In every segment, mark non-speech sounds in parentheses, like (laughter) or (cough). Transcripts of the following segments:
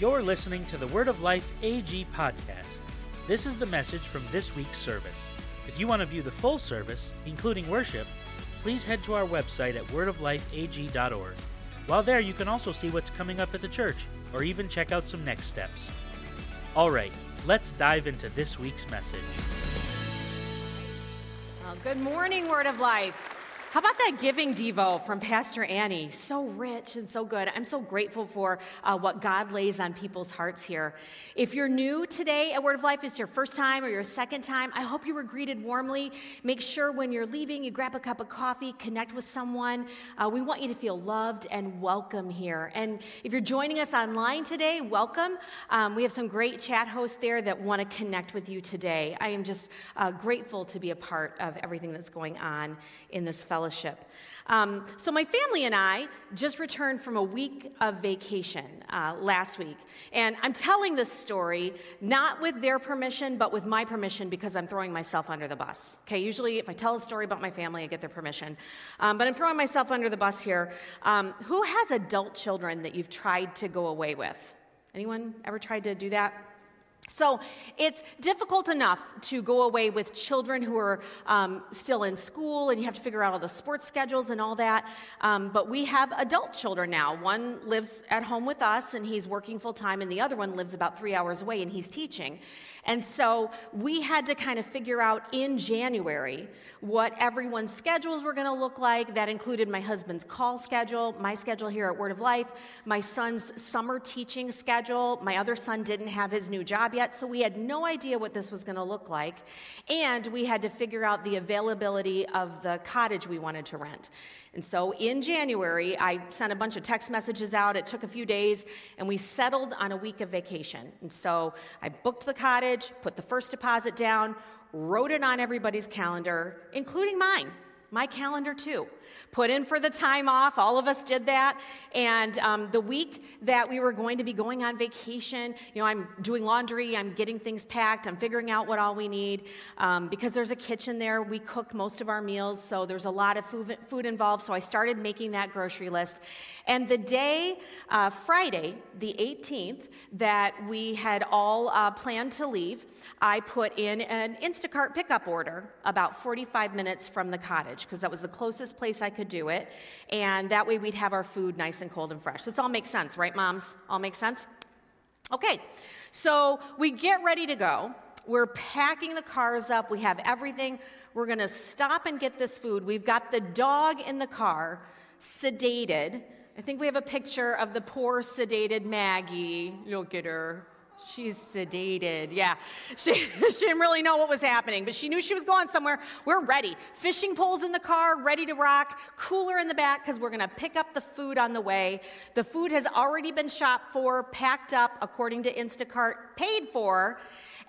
You're listening to the Word of Life AG podcast. This is the message from this week's service. If you want to view the full service, including worship, please head to our website at wordoflifeag.org. While there, you can also see what's coming up at the church, or even check out some next steps. All right, let's dive into this week's message. Well, good morning, Word of Life. How about that giving Devo from Pastor Annie? So rich and so good. I'm so grateful for uh, what God lays on people's hearts here. If you're new today at Word of Life, it's your first time or your second time, I hope you were greeted warmly. Make sure when you're leaving, you grab a cup of coffee, connect with someone. Uh, we want you to feel loved and welcome here. And if you're joining us online today, welcome. Um, we have some great chat hosts there that want to connect with you today. I am just uh, grateful to be a part of everything that's going on in this fellowship fellowship. Um, so, my family and I just returned from a week of vacation uh, last week. And I'm telling this story not with their permission, but with my permission because I'm throwing myself under the bus. Okay, usually if I tell a story about my family, I get their permission. Um, but I'm throwing myself under the bus here. Um, who has adult children that you've tried to go away with? Anyone ever tried to do that? So it's difficult enough to go away with children who are um, still in school and you have to figure out all the sports schedules and all that. Um, but we have adult children now. One lives at home with us and he's working full time, and the other one lives about three hours away and he's teaching. And so we had to kind of figure out in January what everyone's schedules were going to look like. That included my husband's call schedule, my schedule here at Word of Life, my son's summer teaching schedule. My other son didn't have his new job yet, so we had no idea what this was going to look like. And we had to figure out the availability of the cottage we wanted to rent. And so in January, I sent a bunch of text messages out. It took a few days, and we settled on a week of vacation. And so I booked the cottage, put the first deposit down, wrote it on everybody's calendar, including mine my calendar too. Put in for the time off. All of us did that. And um, the week that we were going to be going on vacation, you know, I'm doing laundry, I'm getting things packed, I'm figuring out what all we need. Um, because there's a kitchen there, we cook most of our meals, so there's a lot of food, food involved. So I started making that grocery list. And the day, uh, Friday, the 18th, that we had all uh, planned to leave, I put in an Instacart pickup order about 45 minutes from the cottage because that was the closest place I could do it. And that way we'd have our food nice and cold and fresh. This all makes sense, right, moms? All makes sense? Okay, so we get ready to go. We're packing the cars up. We have everything. We're going to stop and get this food. We've got the dog in the car, sedated I think we have a picture of the poor sedated Maggie. Look at her. She's sedated. Yeah. (laughs) She, she didn't really know what was happening, but she knew she was going somewhere. We're ready. Fishing poles in the car, ready to rock. Cooler in the back because we're going to pick up the food on the way. The food has already been shopped for, packed up according to Instacart, paid for.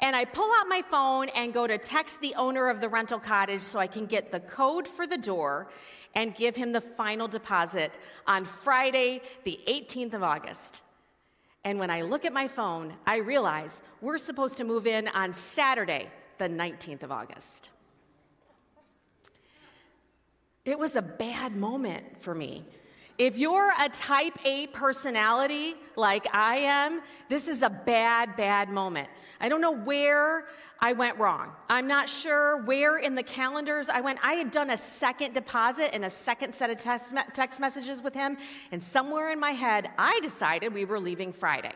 And I pull out my phone and go to text the owner of the rental cottage so I can get the code for the door and give him the final deposit on Friday, the 18th of August. And when I look at my phone, I realize we're supposed to move in on Saturday, the 19th of August. It was a bad moment for me. If you're a type A personality like I am, this is a bad, bad moment. I don't know where I went wrong. I'm not sure where in the calendars I went. I had done a second deposit and a second set of text messages with him, and somewhere in my head, I decided we were leaving Friday.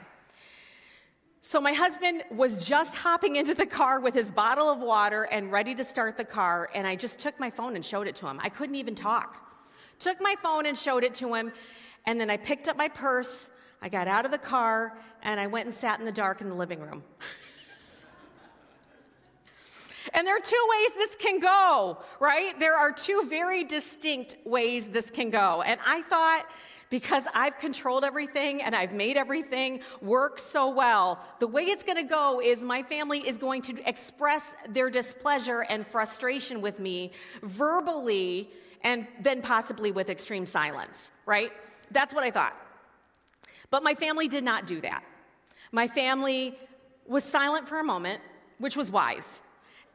So my husband was just hopping into the car with his bottle of water and ready to start the car, and I just took my phone and showed it to him. I couldn't even talk. Took my phone and showed it to him, and then I picked up my purse, I got out of the car, and I went and sat in the dark in the living room. (laughs) And there are two ways this can go, right? There are two very distinct ways this can go. And I thought, because I've controlled everything and I've made everything work so well, the way it's going to go is my family is going to express their displeasure and frustration with me verbally and then possibly with extreme silence, right? That's what I thought. But my family did not do that. My family was silent for a moment, which was wise.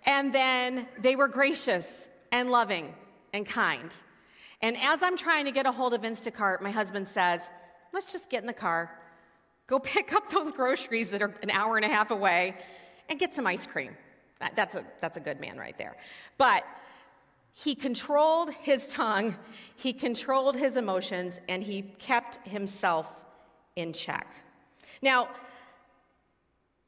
And then they were gracious and loving and kind. And as I'm trying to get a hold of Instacart, my husband says, Let's just get in the car. Go (laughs) pick up those groceries that are an hour and a half away and get some ice cream. That, that's, a, that's a good man right there. But he controlled his tongue, he controlled his emotions, and he kept himself in check. Now,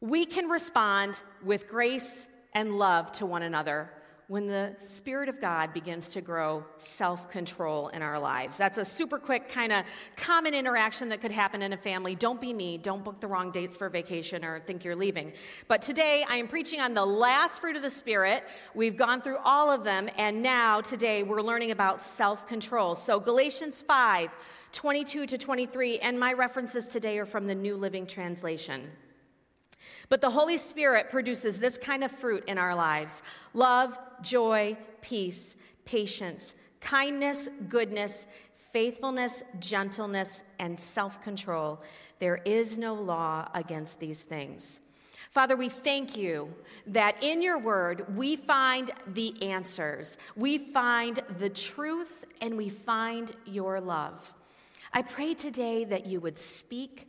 we can respond with grace and love to one another when the Spirit of God begins to grow self control in our lives. That's a super quick, kind of common interaction that could happen in a family. Don't be me. Don't book the wrong dates for vacation or think you're leaving. But today I am preaching on the last fruit of the Spirit. We've gone through all of them, and now today we're learning about self control. So, Galatians 5 22 to 23, and my references today are from the New Living Translation. But the Holy Spirit produces this kind of fruit in our lives love, joy, peace, patience, kindness, goodness, faithfulness, gentleness, and self control. There is no law against these things. Father, we thank you that in your word we find the answers, we find the truth, and we find your love. I pray today that you would speak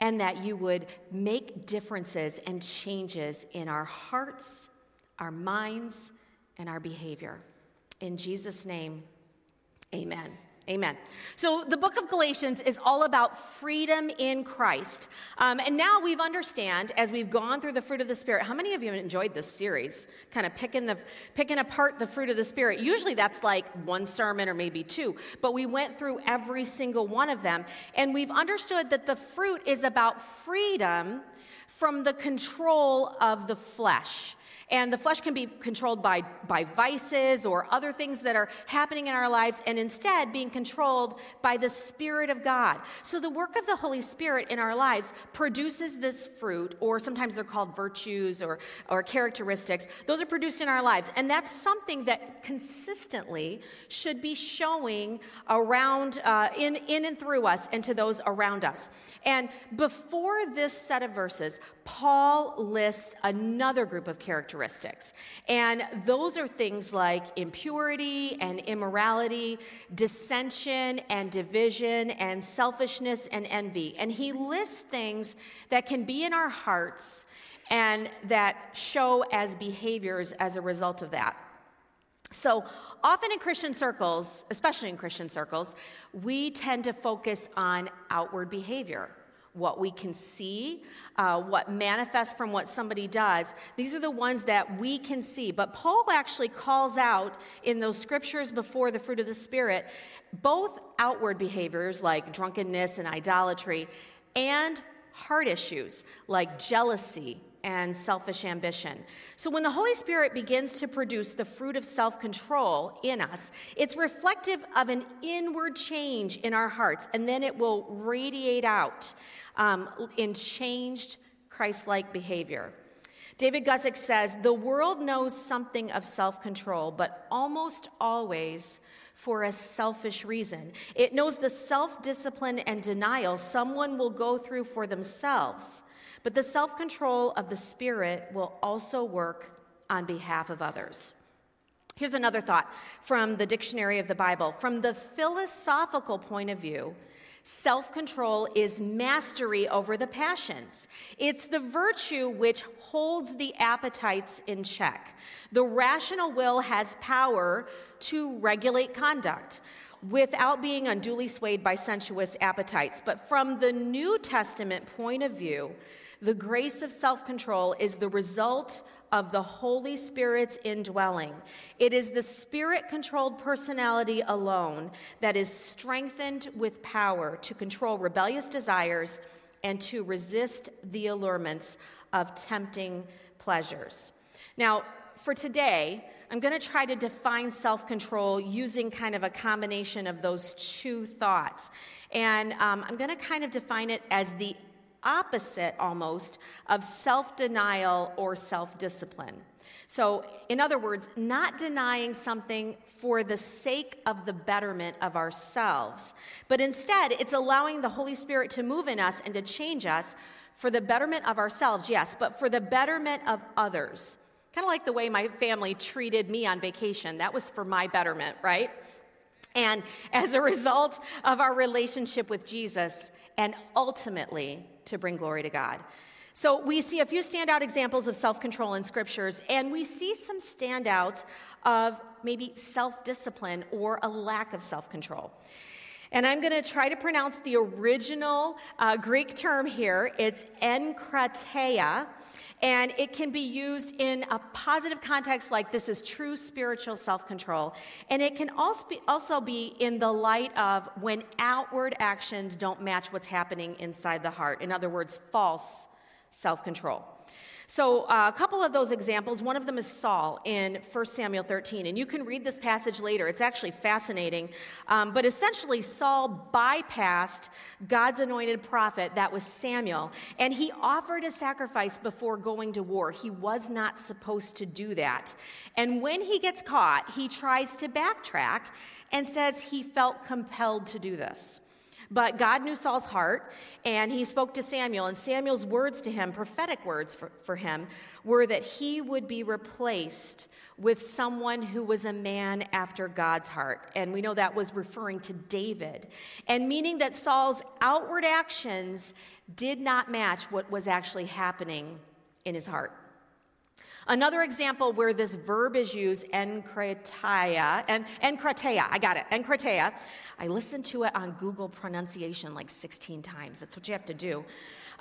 and that you would make differences and changes in our hearts, our minds, and our behavior. In Jesus' name, amen. Amen. So, the book of Galatians is all about freedom in Christ. Um, and now we've understand, as we've gone through the fruit of the Spirit, how many of you enjoyed this series? Kind of picking, the, picking apart the fruit of the Spirit. Usually that's like one sermon or maybe two, but we went through every single one of them. And we've understood that the fruit is about freedom from the control of the flesh. And the flesh can be controlled by, by vices or other things that are happening in our lives, and instead being controlled by the Spirit of God. So the work of the Holy Spirit in our lives produces this fruit, or sometimes they're called virtues or, or characteristics. Those are produced in our lives. And that's something that consistently should be showing around, uh, in, in and through us and to those around us. And before this set of verses, Paul lists another group of characteristics. And those are things like impurity and immorality, dissension and division, and selfishness and envy. And he lists things that can be in our hearts and that show as behaviors as a result of that. So, often in Christian circles, especially in Christian circles, we tend to focus on outward behavior what we can see, uh, what manifests from what somebody does. These are the ones that we can see. But Paul actually calls out in those scriptures before the fruit of the Spirit both outward behaviors like drunkenness and idolatry and heart issues like jealousy, and selfish ambition. So, when the Holy Spirit begins to produce the fruit of self control in us, it's reflective of an inward change in our hearts, and then it will radiate out um, in changed Christ like behavior. David Guzik says the world knows something of self control, but almost always for a selfish reason. It knows the self discipline and denial someone will go through for themselves but the self control of the Spirit will also work on behalf of others. Here's another thought from the Dictionary of the Bible. From the philosophical point of view, Self control is mastery over the passions. It's the virtue which holds the appetites in check. The rational will has power to regulate conduct without being unduly swayed by sensuous appetites. But from the New Testament point of view, the grace of self control is the result of the Holy Spirit's indwelling. It is the spirit controlled personality alone that is strengthened with power to control rebellious desires and to resist the allurements of tempting pleasures. Now, for today, I'm going to try to define self control using kind of a combination of those two thoughts. And um, I'm going to kind of define it as the opposite almost of self denial or self discipline. So, in other words, not denying something for the sake of the betterment of ourselves, but instead it's allowing the Holy Spirit to move in us and to change us for the betterment of ourselves, yes, but for the betterment of others. Kind of like the way my family treated me on vacation. That was for my betterment, right? And as a result of our relationship with Jesus, and ultimately to bring glory to God. So we see a few standout examples of self control in scriptures, and we see some standouts of maybe self discipline or a lack of self control. And I'm going to try to pronounce the original uh, Greek term here. It's enkrateia, and it can be used in a positive context like this is true spiritual self control. And it can also be, also be in the light of when outward actions don't match what's happening inside the heart. In other words, false self control. So, uh, a couple of those examples, one of them is Saul in 1 Samuel 13. And you can read this passage later. It's actually fascinating. Um, but essentially, Saul bypassed God's anointed prophet, that was Samuel, and he offered a sacrifice before going to war. He was not supposed to do that. And when he gets caught, he tries to backtrack and says he felt compelled to do this. But God knew Saul's heart, and he spoke to Samuel. And Samuel's words to him, prophetic words for, for him, were that he would be replaced with someone who was a man after God's heart. And we know that was referring to David, and meaning that Saul's outward actions did not match what was actually happening in his heart. Another example where this verb is used, enkrateia, and enkrateia, I got it, enkrateia. I listened to it on Google pronunciation like 16 times. That's what you have to do.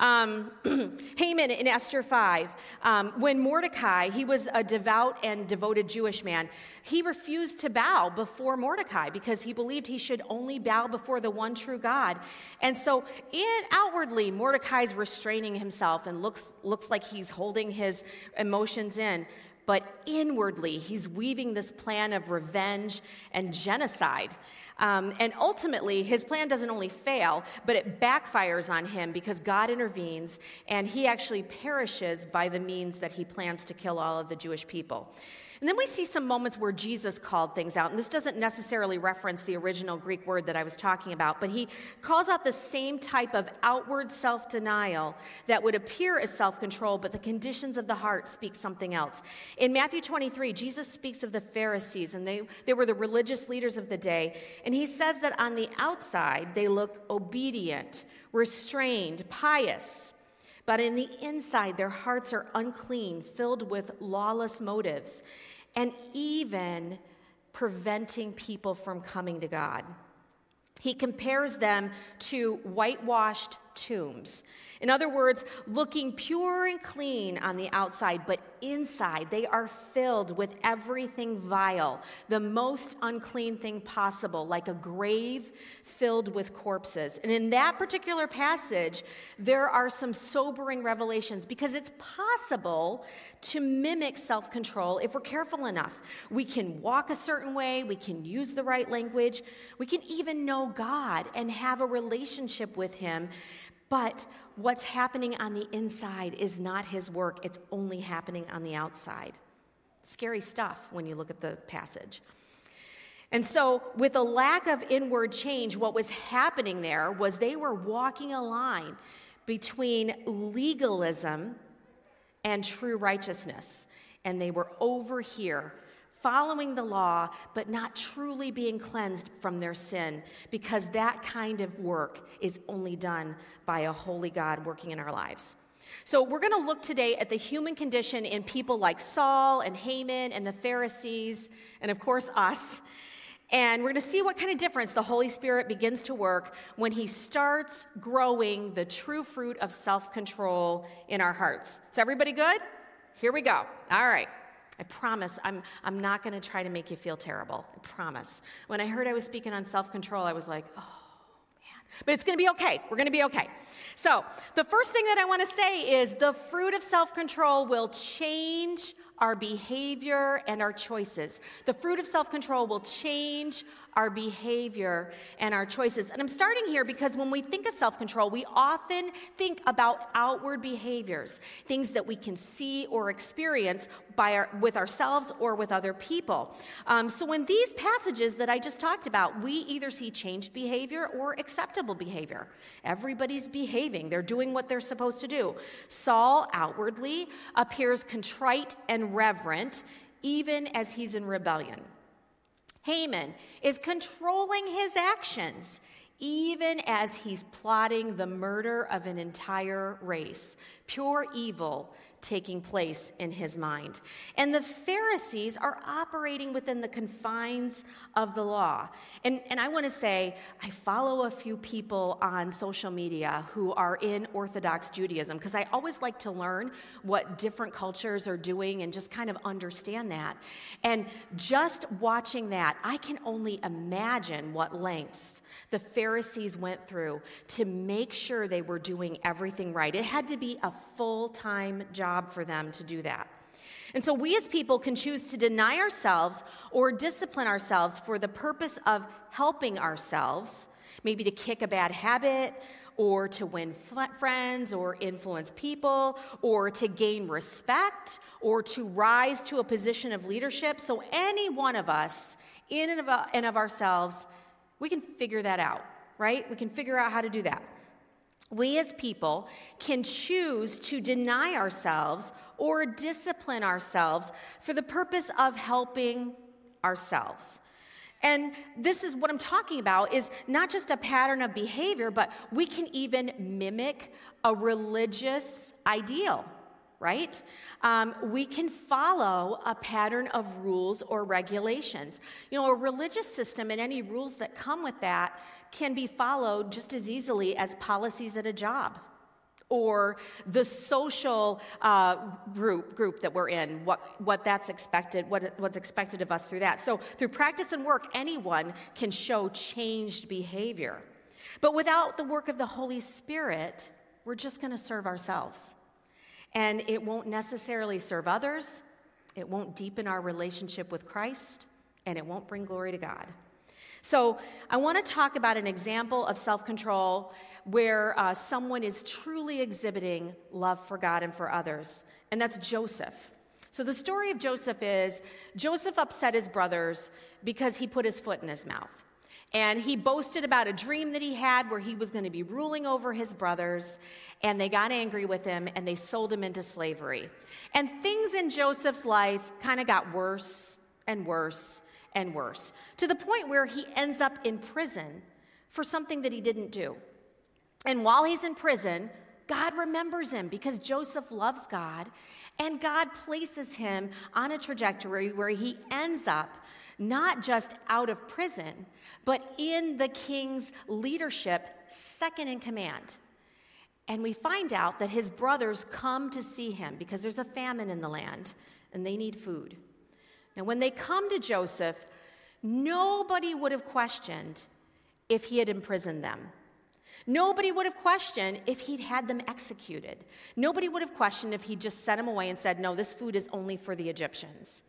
Um, (clears throat) Haman in Esther 5, um, when Mordecai, he was a devout and devoted Jewish man, he refused to bow before Mordecai because he believed he should only bow before the one true God. And so, in outwardly, Mordecai's restraining himself and looks, looks like he's holding his emotions in but inwardly, he's weaving this plan of revenge and genocide. Um, and ultimately, his plan doesn't only fail, but it backfires on him because God intervenes and he actually perishes by the means that he plans to kill all of the Jewish people. And then we see some moments where Jesus called things out. And this doesn't necessarily reference the original Greek word that I was talking about, but he calls out the same type of outward self denial that would appear as self control, but the conditions of the heart speak something else. In Matthew 23, Jesus speaks of the Pharisees, and they, they were the religious leaders of the day. And he says that on the outside, they look obedient, restrained, pious. But in the inside, their hearts are unclean, filled with lawless motives and even preventing people from coming to God. He compares them to whitewashed tombs. In other words, looking pure and clean on the outside, but inside they are filled with everything vile, the most unclean thing possible, like a grave filled with corpses. And in that particular passage, there are some sobering revelations because it's possible to mimic self control if we're careful enough. We can walk a certain way, we can use the right language, we can even know God and have a relationship with Him. But what's happening on the inside is not his work, it's only happening on the outside. Scary stuff when you look at the passage. And so, with a lack of inward change, what was happening there was they were walking a line between legalism and true righteousness. And they were over here following the law, but not truly being cleansed from their sin, because that kind of work is only done by a holy God working in our lives. So, we're going to look today at the human condition in people like Saul and Haman and the Pharisees, and of course, us. And we're going to see what kind of difference the Holy Spirit begins to work when He starts growing the true fruit of self control in our hearts. Is everybody good? Here we go. All right. I promise I'm, I'm not going to try to make you feel terrible. I promise. When I heard I was speaking on self control, I was like, oh, man. But it's going to be okay. We're going to be okay. So, the first thing that I want to say is the fruit of self control will change our behavior and our choices. The fruit of self control will change our behavior and our choices. And I'm starting here because when we think of self control, we often think about outward behaviors, things that we can see or experience by our, with ourselves or with other people. Um, so in these passages that I just talked about, we either see changed behavior or acceptable behavior. Everybody's behaving, they're doing what they're supposed to do. Saul outwardly appears contrite and reverent, even as he's in rebellion. Haman is controlling his actions, even as he's plotting the murder of an entire race. Pure evil taking place in his mind. And the Pharisees are operating within the confines of the law. And, and I want to say, I follow a few people on social media who are in Orthodox Judaism because I always like to learn what different cultures are doing and just kind of understand that. And just watching that, I can only imagine what lengths the Pharisees went through to make sure they were doing everything right. It had to be a full time job for them to do that. And so we as people can choose to deny ourselves or discipline ourselves for the purpose of helping ourselves, maybe to kick a bad habit or to win friends or influence people or to gain respect or to rise to a position of leadership. So any one of us, in and of, and of ourselves, we can figure that out, right? We can figure out how to do that. We as people can choose to deny ourselves or discipline ourselves for the purpose of helping ourselves. And this is what I'm talking about is not just a pattern of behavior, but we can even mimic a religious ideal right? Um, we can follow a pattern of rules or regulations. You know, a religious system and any rules that come with that can be followed just as easily as policies at a job or the social uh, group group that we're in what what that's expected what, what's expected of us through that so through practice and work anyone can show changed behavior but without the work of the holy spirit we're just going to serve ourselves and it won't necessarily serve others, it won't deepen our relationship with Christ, and it won't bring glory to God. So, I want to talk about an example of self control where uh, someone is truly exhibiting love for God and for others, and that's Joseph. So, the story of Joseph is Joseph upset his brothers because he put his foot in his mouth. And he boasted about a dream that he had where he was going to be ruling over his brothers and they got angry with him and they sold him into slavery. And things in Joseph's life kind of got worse and worse and worse to the point where he ends up in prison for something that he didn't do. And while he's in prison, God remembers him because Joseph loves God, and God places him on a trajectory where he ends up not just out of prison, but in the king's leadership, second in command. And we find out that his brothers come to see him because there's a famine in the land and they need food. Now, when they come to Joseph, nobody would have questioned if he had imprisoned them. Nobody would have questioned if he'd had them executed. Nobody would have questioned if he'd just sent them away and said, No, this food is only for the Egyptians.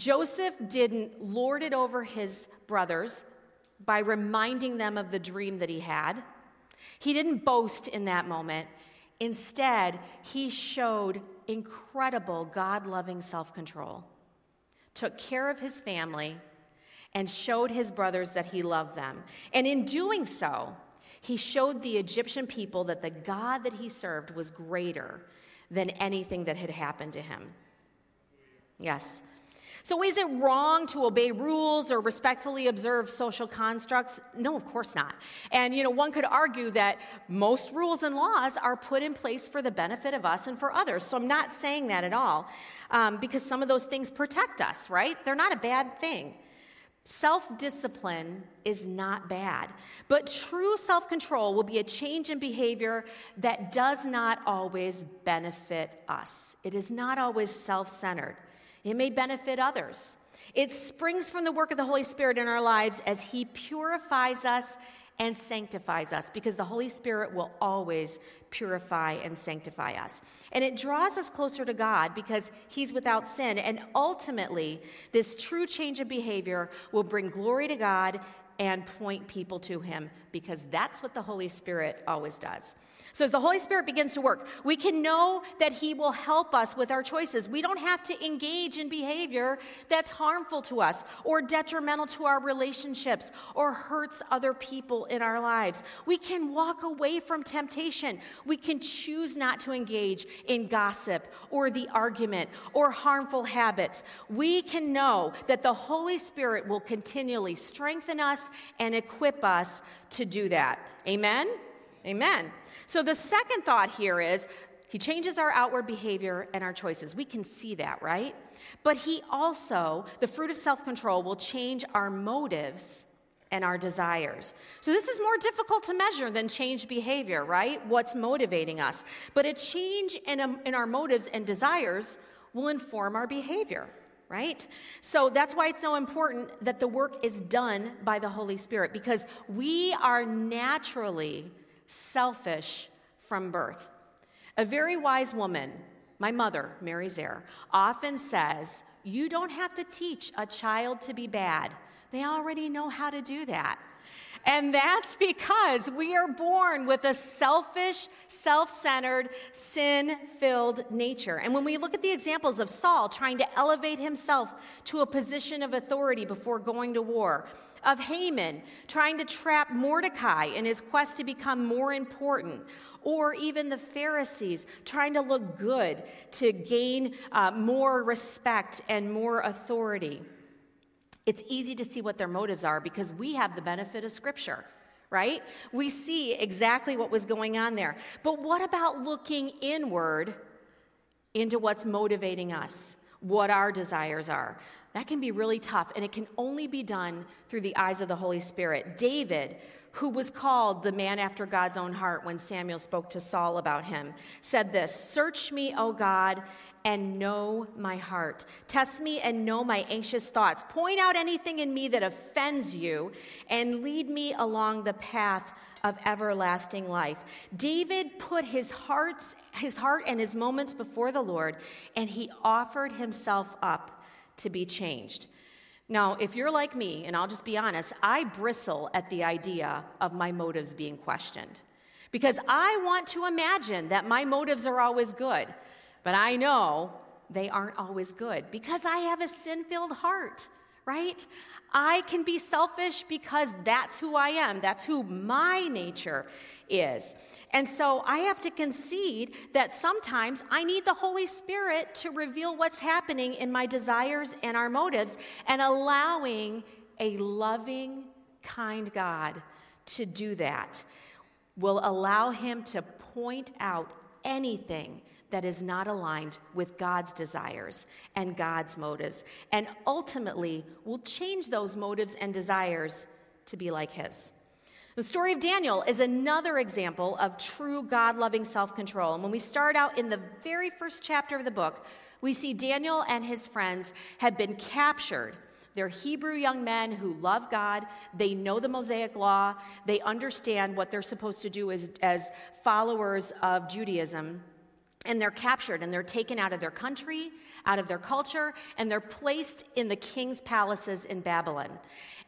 Joseph didn't lord it over his brothers by reminding them of the dream that he had. He didn't boast in that moment. Instead, he showed incredible God loving self control, took care of his family, and showed his brothers that he loved them. And in doing so, he showed the Egyptian people that the God that he served was greater than anything that had happened to him. Yes, so, is it wrong to obey rules or respectfully observe social constructs? No, of course not. And, you know, one could argue that most rules and laws are put in place for the benefit of us and for others. So, I'm not saying that at all um, because some of those things protect us, right? They're not a bad thing. Self discipline is not bad, but true self control will be a change in behavior that does not always benefit us. It is not always self centered. It may benefit others. It springs from the work of the Holy Spirit in our lives as He purifies us and sanctifies us because the Holy Spirit will always purify and sanctify us. And it draws us closer to God because He's without sin. And ultimately, this true change of behavior will bring glory to God and point people to Him because that's what the Holy Spirit always does. So, as the Holy Spirit begins to work, we can know that He will help us with our choices. We don't have to engage in behavior that's harmful to us or detrimental to our relationships or hurts other people in our lives. We can walk away from temptation. We can choose not to engage in gossip or the argument or harmful habits. We can know that the Holy Spirit will continually strengthen us and equip us to do that. Amen? Amen. So the second thought here is he changes our outward behavior and our choices. We can see that, right? But he also, the fruit of self control, will change our motives and our desires. So, this is more difficult to measure than change behavior, right? What's motivating us. But a change in, a, in our motives and desires will inform our behavior, right? So, that's why it's so important that the work is done by the Holy Spirit because we are naturally selfish from birth. A very wise woman, my mother, Mary Zare, often says, You don't have to teach a child to be bad. They already know how to do that. And that's because we are born with a selfish, self centered, sin filled nature. And when we look at the examples of Saul trying to elevate himself to a position of authority before going to war, of Haman trying to trap Mordecai in his quest to become more important, or even the Pharisees trying to look good to gain uh, more respect and more authority it's easy to see what their motives are because we have the benefit of Scripture, right? We see exactly what was going on there. But what about looking inward into what's motivating us, what our desires are? That can be really tough, and it can only be done through the eyes of the Holy Spirit. David, who was called the man after God's own heart when Samuel spoke to Saul about him, said this Search me, O God, and know my heart. Test me and know my anxious thoughts. Point out anything in me that offends you and lead me along the path of everlasting life. David put his heart's his heart and his moments before the Lord and he offered himself up to be changed. Now, if you're like me, and I'll just be honest, I bristle at the idea of my motives being questioned. Because I want to imagine that my motives are always good. But I know they aren't always good because I have a sin filled heart, right? I can be selfish because that's who I am. That's who my nature is. And so I have to concede that sometimes I need the Holy Spirit to reveal what's happening in my desires and our motives and allowing a loving, kind God to do that will allow Him to point out anything that is not aligned with God's desires and God's motives, and ultimately will change those motives and desires to be like His. The story of Daniel is another example of true God loving self control. And when we start out in the very first chapter of the book, we see Daniel and his friends have been captured. They're Hebrew young men who love God. They know the Mosaic law. They understand what they're supposed to do as, as followers of Judaism and they're captured and they're taken out of their country, out of their culture, and they're placed in the king's palaces in Babylon.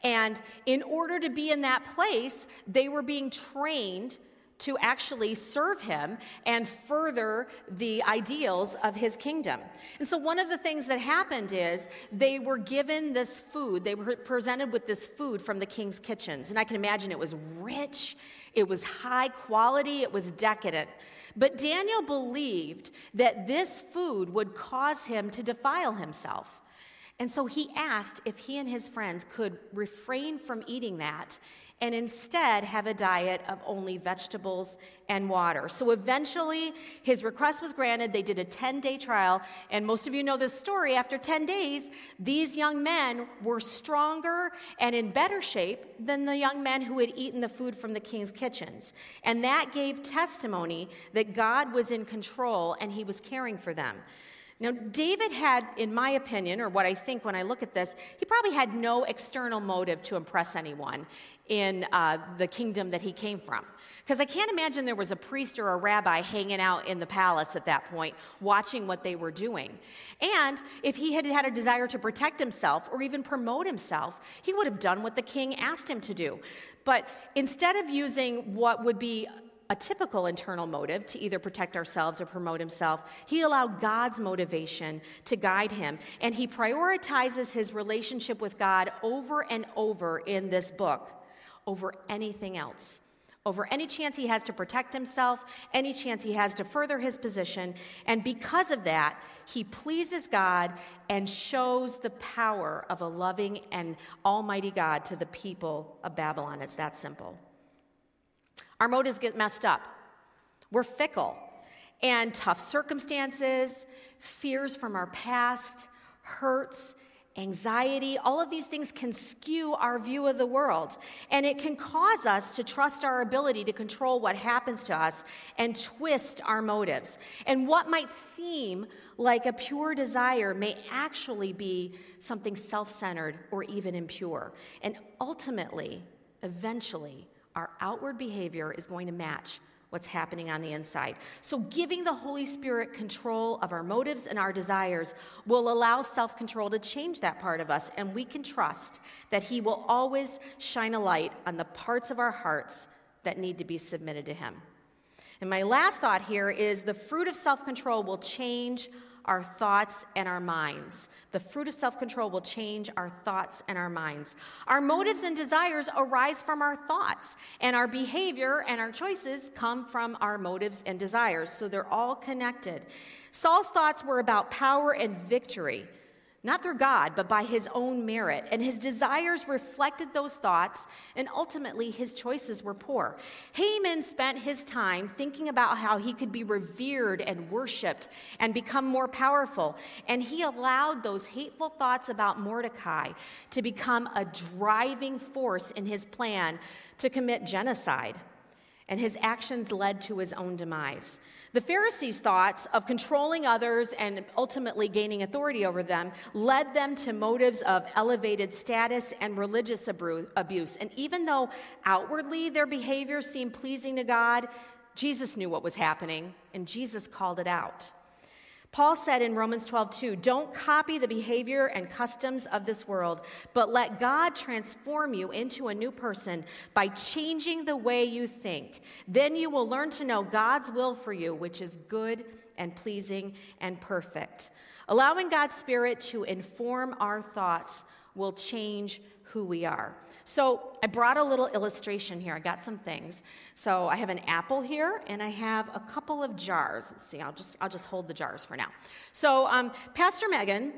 And in order to be in that place, they were being trained to actually serve him and further the ideals of his kingdom. And so, one of the things that happened is they were given this food, they were presented with this food from the king's kitchens. And I can imagine it was rich, it was high quality, it was decadent. But Daniel believed that this food would cause him to defile himself. And so he asked if he and his friends could refrain from eating that and instead have a diet of only vegetables and water. So eventually, his request was granted. They did a 10 day trial. And most of you know this story. After 10 days, these young men were stronger and in better shape than the young men who had eaten the food from the king's kitchens. And that gave testimony that God was in control and he was caring for them. Now, David had, in my opinion, or what I think when I look at this, he probably had no external motive to impress anyone in uh, the kingdom that he came from. Because I can't imagine there was a priest or a rabbi hanging out in the palace at that point, watching what they were doing. And if he had had a desire to protect himself or even promote himself, he would have done what the king asked him to do. But instead of using what would be a typical internal motive to either protect ourselves or promote himself. He allowed God's motivation to guide him, and he prioritizes his relationship with God over and over in this book over anything else. Over any chance he has to protect himself, any chance he has to further his position. And because of that, he pleases God and shows the power of a loving and almighty God to the people of Babylon. It's that simple. Our motives get messed up. We're fickle. And tough circumstances, fears from our past, hurts, anxiety, all of these things can skew our view of the world. And it can cause us to trust our ability to control what happens to us and twist our motives. And what might seem like a pure desire may actually be something self centered or even impure. And ultimately, eventually, our outward behavior is going to match what's happening on the inside. So, giving the Holy Spirit control of our motives and our desires will allow self control to change that part of us, and we can trust that He will always shine a light on the parts of our hearts that need to be submitted to Him. And my last thought here is the fruit of self control will change our thoughts and our minds. The fruit of self control will change our thoughts and our minds. Our motives and desires arise from our thoughts, and our behavior and our choices come from our motives and desires. So they're all connected. Saul's thoughts were about power and victory not through God, but by his own merit. And his desires reflected those thoughts, and ultimately his choices were poor. Haman spent his time thinking about how he could be revered and worshiped and become more powerful. And he allowed those hateful thoughts about Mordecai to become a driving force in his plan to commit genocide. And his actions led to his own demise. The Pharisees' thoughts of controlling others and ultimately gaining authority over them led them to motives of elevated status and religious abuse. And even though outwardly their behavior seemed pleasing to God, Jesus knew what was happening, and Jesus called it out. Paul said in Romans 12, 2, don't copy the behavior and customs of this world, but let God transform you into a new person by changing the way you think. Then you will learn to know God's will for you, which is good and pleasing and perfect. Allowing God's Spirit to inform our thoughts will change who we are. So I brought a little illustration here. I got some things. So I have an apple here, and I have a couple of jars. Let's see. I'll just I'll just hold the jars for now. So um, Pastor Megan.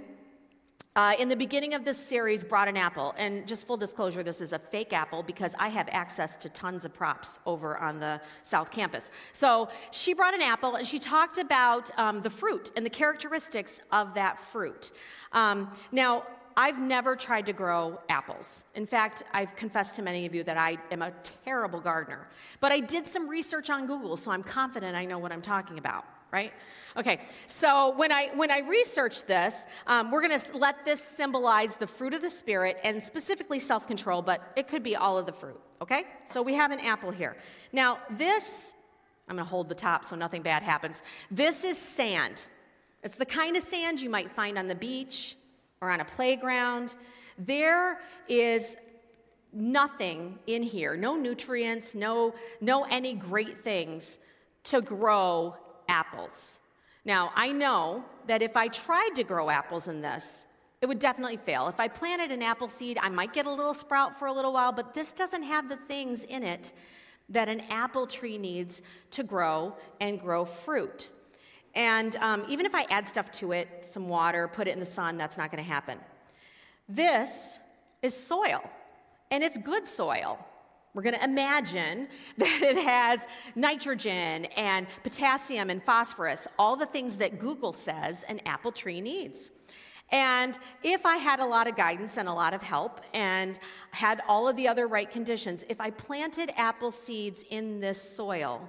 Uh, in the beginning of this series, brought an apple, and just full disclosure, this is a fake apple because I have access to tons of props over on the South Campus. So she brought an apple, and she talked about um, the fruit and the characteristics of that fruit. Um, now, I've never tried to grow apples. In fact, I've confessed to many of you that I am a terrible gardener. But I did some research on Google, so I'm confident I know what I'm talking about, right? Okay, so when I when I researched this, um, we're going to let this symbolize the fruit of the spirit and specifically self-control, but it could be all of the fruit. Okay, so we have an apple here. Now this, I'm going to hold the top so nothing bad happens. This is sand. It's the kind of sand you might find on the beach or on a playground, there is nothing in here, no nutrients, no, no any great things to grow apples. Now, I know that if I tried to grow apples in this, it would definitely fail. If I planted an apple seed, I might get a little sprout for a little while, but this doesn't have the things in it that an apple tree needs to grow and grow fruit. And um, even if I add stuff to it, some water, put it in the sun, that's not going to happen. This is soil, and it's good soil. We're going to imagine (laughs) that it has nitrogen and potassium and phosphorus, all the things that Google says an apple tree needs. And if I had a lot of guidance and a lot of help and had all of the other right conditions, if I planted apple seeds in this soil,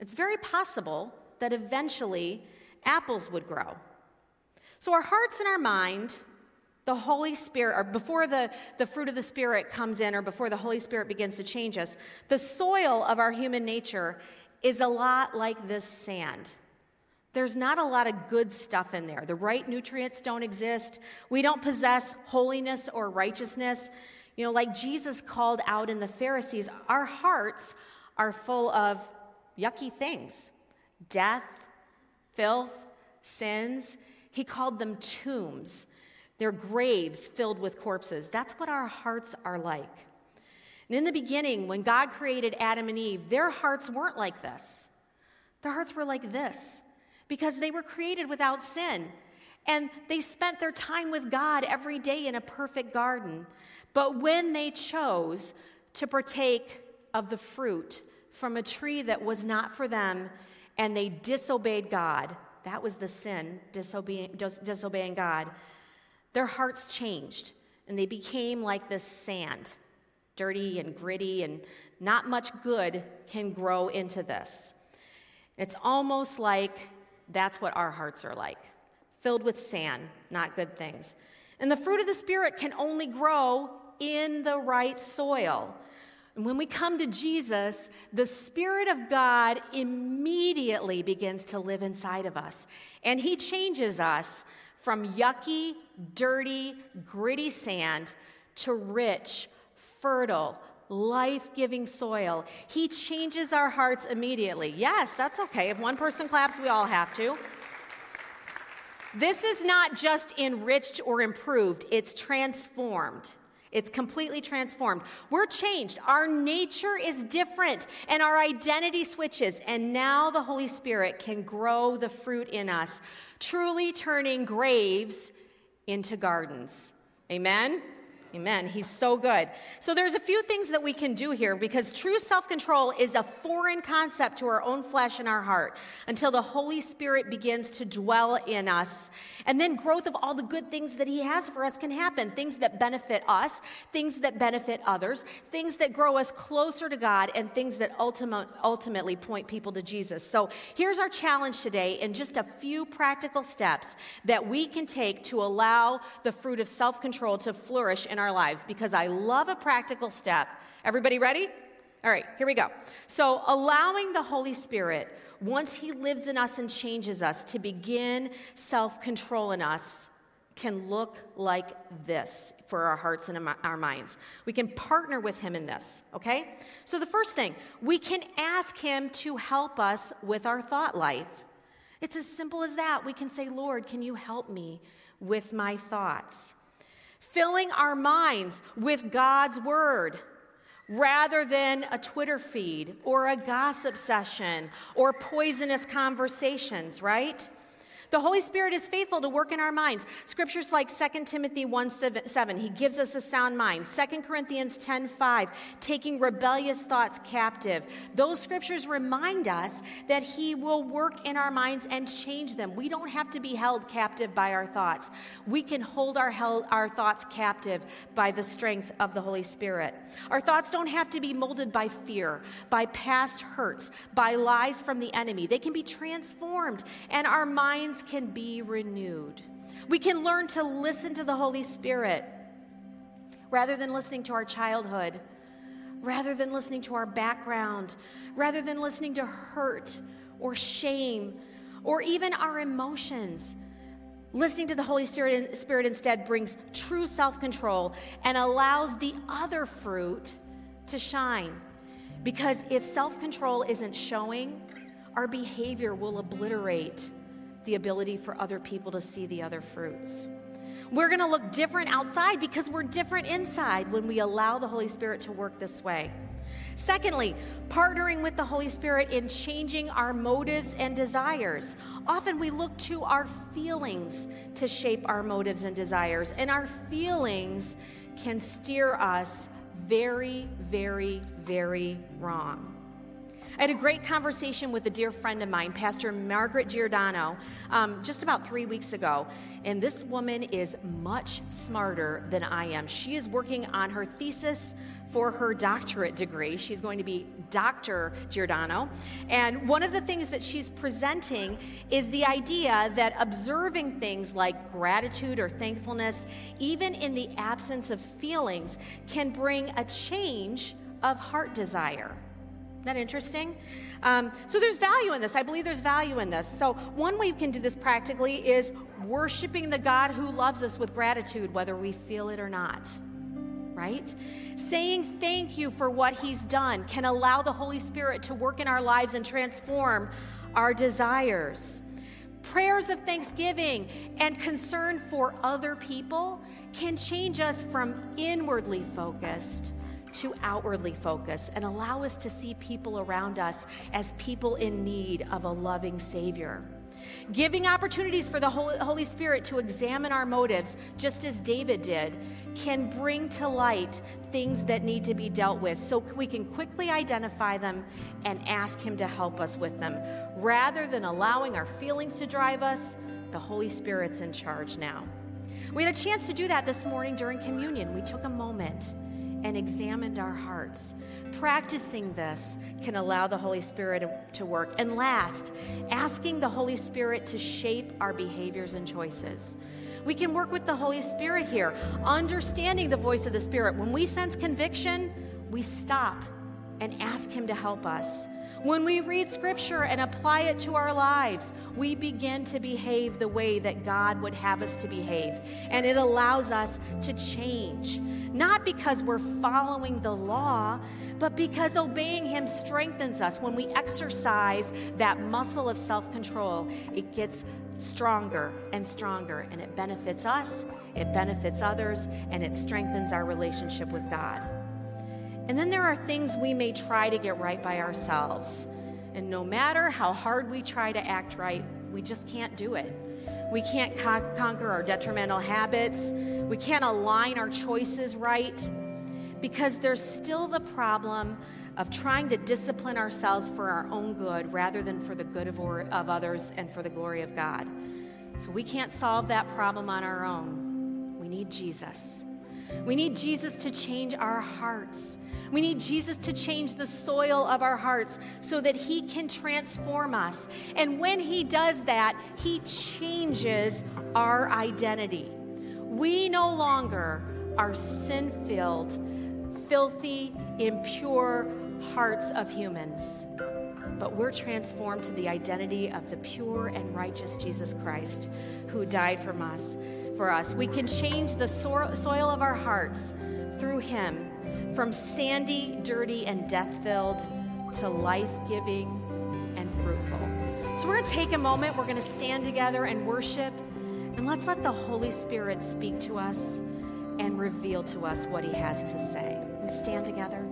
it's very possible that eventually apples would grow. So our hearts and our mind, the Holy Spirit, or before the, the fruit of the Spirit comes in, or before the Holy Spirit begins to change us, the soil of our human nature is a lot like this sand. There's not a lot of good stuff in there. The right nutrients don't exist. We don't possess holiness or righteousness. You know, like Jesus called out in the Pharisees, our hearts are full of yucky things death, filth, sins. He called them tombs. They're graves filled with corpses. That's what our hearts are like. And in the beginning, when God created Adam and Eve, their hearts weren't like this. Their hearts were like this because they were created without sin. And they spent their time with God every day in a perfect garden. But when they chose to partake of the fruit from a tree that was not for them and they disobeyed God, that was the sin, disobeying, dis- disobeying God, their hearts changed and they became like this sand, dirty and gritty, and not much good can grow into this. It's almost like that's what our hearts are like filled with sand, not good things. And the fruit of the Spirit can only grow in the right soil. And when we come to Jesus, the Spirit of God immediately begins to live inside of us. And He changes us from yucky, dirty, gritty sand to rich, fertile, life giving soil. He changes our hearts immediately. Yes, that's okay. If one person claps, we all have to. This is not just enriched or improved, it's transformed. It's completely transformed. We're changed. Our nature is different and our identity switches. And now the Holy Spirit can grow the fruit in us, truly turning graves into gardens. Amen? Amen. He's so good. So there's a few things that we can do here because true self-control is a foreign concept to our own flesh and our heart until the Holy Spirit begins to dwell in us. And then growth of all the good things that he has for us can happen. Things that benefit us, things that benefit others, things that grow us closer to God and things that ultimate, ultimately point people to Jesus. So here's our challenge today in just a few practical steps that we can take to allow the fruit of self-control to flourish in our lives because I love a practical step. Everybody ready? All right, here we go. So, allowing the Holy Spirit, once He lives in us and changes us, to begin self control in us can look like this for our hearts and our minds. We can partner with Him in this, okay? So, the first thing, we can ask Him to help us with our thought life. It's as simple as that. We can say, Lord, can you help me with my thoughts? Filling our minds with God's word rather than a Twitter feed or a gossip session or poisonous conversations, right? The Holy Spirit is faithful to work in our minds. Scriptures like 2 Timothy 1 7, he gives us a sound mind. 2 Corinthians 10 5, taking rebellious thoughts captive. Those scriptures remind us that he will work in our minds and change them. We don't have to be held captive by our thoughts. We can hold our, held, our thoughts captive by the strength of the Holy Spirit. Our thoughts don't have to be molded by fear, by past hurts, by lies from the enemy. They can be transformed, and our minds can be renewed. We can learn to listen to the Holy Spirit rather than listening to our childhood, rather than listening to our background, rather than listening to hurt or shame or even our emotions. Listening to the Holy Spirit, Spirit instead brings true self control and allows the other fruit to shine. Because if self control isn't showing, our behavior will obliterate the ability for other people to see the other fruits. We're going to look different outside because we're different inside when we allow the Holy Spirit to work this way. Secondly, partnering with the Holy Spirit in changing our motives and desires. Often we look to our feelings to shape our motives and desires, and our feelings can steer us very, very, very wrong. I had a great conversation with a dear friend of mine, Pastor Margaret Giordano, um, just about three weeks ago. And this woman is much smarter than I am. She is working on her thesis for her doctorate degree. She's going to be Dr. Giordano. And one of the things that she's presenting is the idea that observing things like gratitude or thankfulness, even in the absence of feelings, can bring a change of heart desire. Isn't that interesting? Um, so there's value in this. I believe there's value in this. So one way you can do this practically is worshiping the God who loves us with gratitude, whether we feel it or not. Right? Saying thank you for what He's done can allow the Holy Spirit to work in our lives and transform our desires. Prayers of thanksgiving and concern for other people can change us from inwardly focused to outwardly focus and allow us to see people around us as people in need of a loving Savior. Giving opportunities for the Holy Spirit to examine our motives, just as David did, can bring to light things that need to be dealt with so we can quickly identify them and ask Him to help us with them. Rather than allowing our feelings to drive us, the Holy Spirit's in charge now. We had a chance to do that this morning during communion. We took a moment and examined our hearts. Practicing this can allow the Holy Spirit to work. And last, asking the Holy Spirit to shape our behaviors and choices. We can work with the Holy Spirit here, understanding the voice of the Spirit. When we sense conviction, we stop and ask Him to help us. When we read Scripture and apply it to our lives, we begin to behave the way that God would have us to behave. And it allows us to change, not because we're following the law, but because obeying Him strengthens us. When we exercise that muscle of self control, it gets stronger and stronger, and it benefits us, it benefits others, and it strengthens our relationship with God. And then there are things we may try to get right by ourselves. And no matter how hard we try to act right, we just can't do it. We can't con- conquer our detrimental habits. We can't align our choices right because there's still the problem of trying to discipline ourselves for our own good rather than for the good of, or, of others and for the glory of God. So we can't solve that problem on our own. We need Jesus. We need Jesus to change our hearts. We need Jesus to change the soil of our hearts so that He can transform us. And when He does that, He changes our identity. We no longer are sin filled, filthy, impure hearts of humans, but we're transformed to the identity of the pure and righteous Jesus Christ who died for us for us. We can change the soil of our hearts through Him from sandy, dirty, and death filled to life giving and fruitful. So we're going to take a moment, we're going to stand together and worship, and let's let the Holy Spirit speak to us and reveal to us what He has to say. We stand together.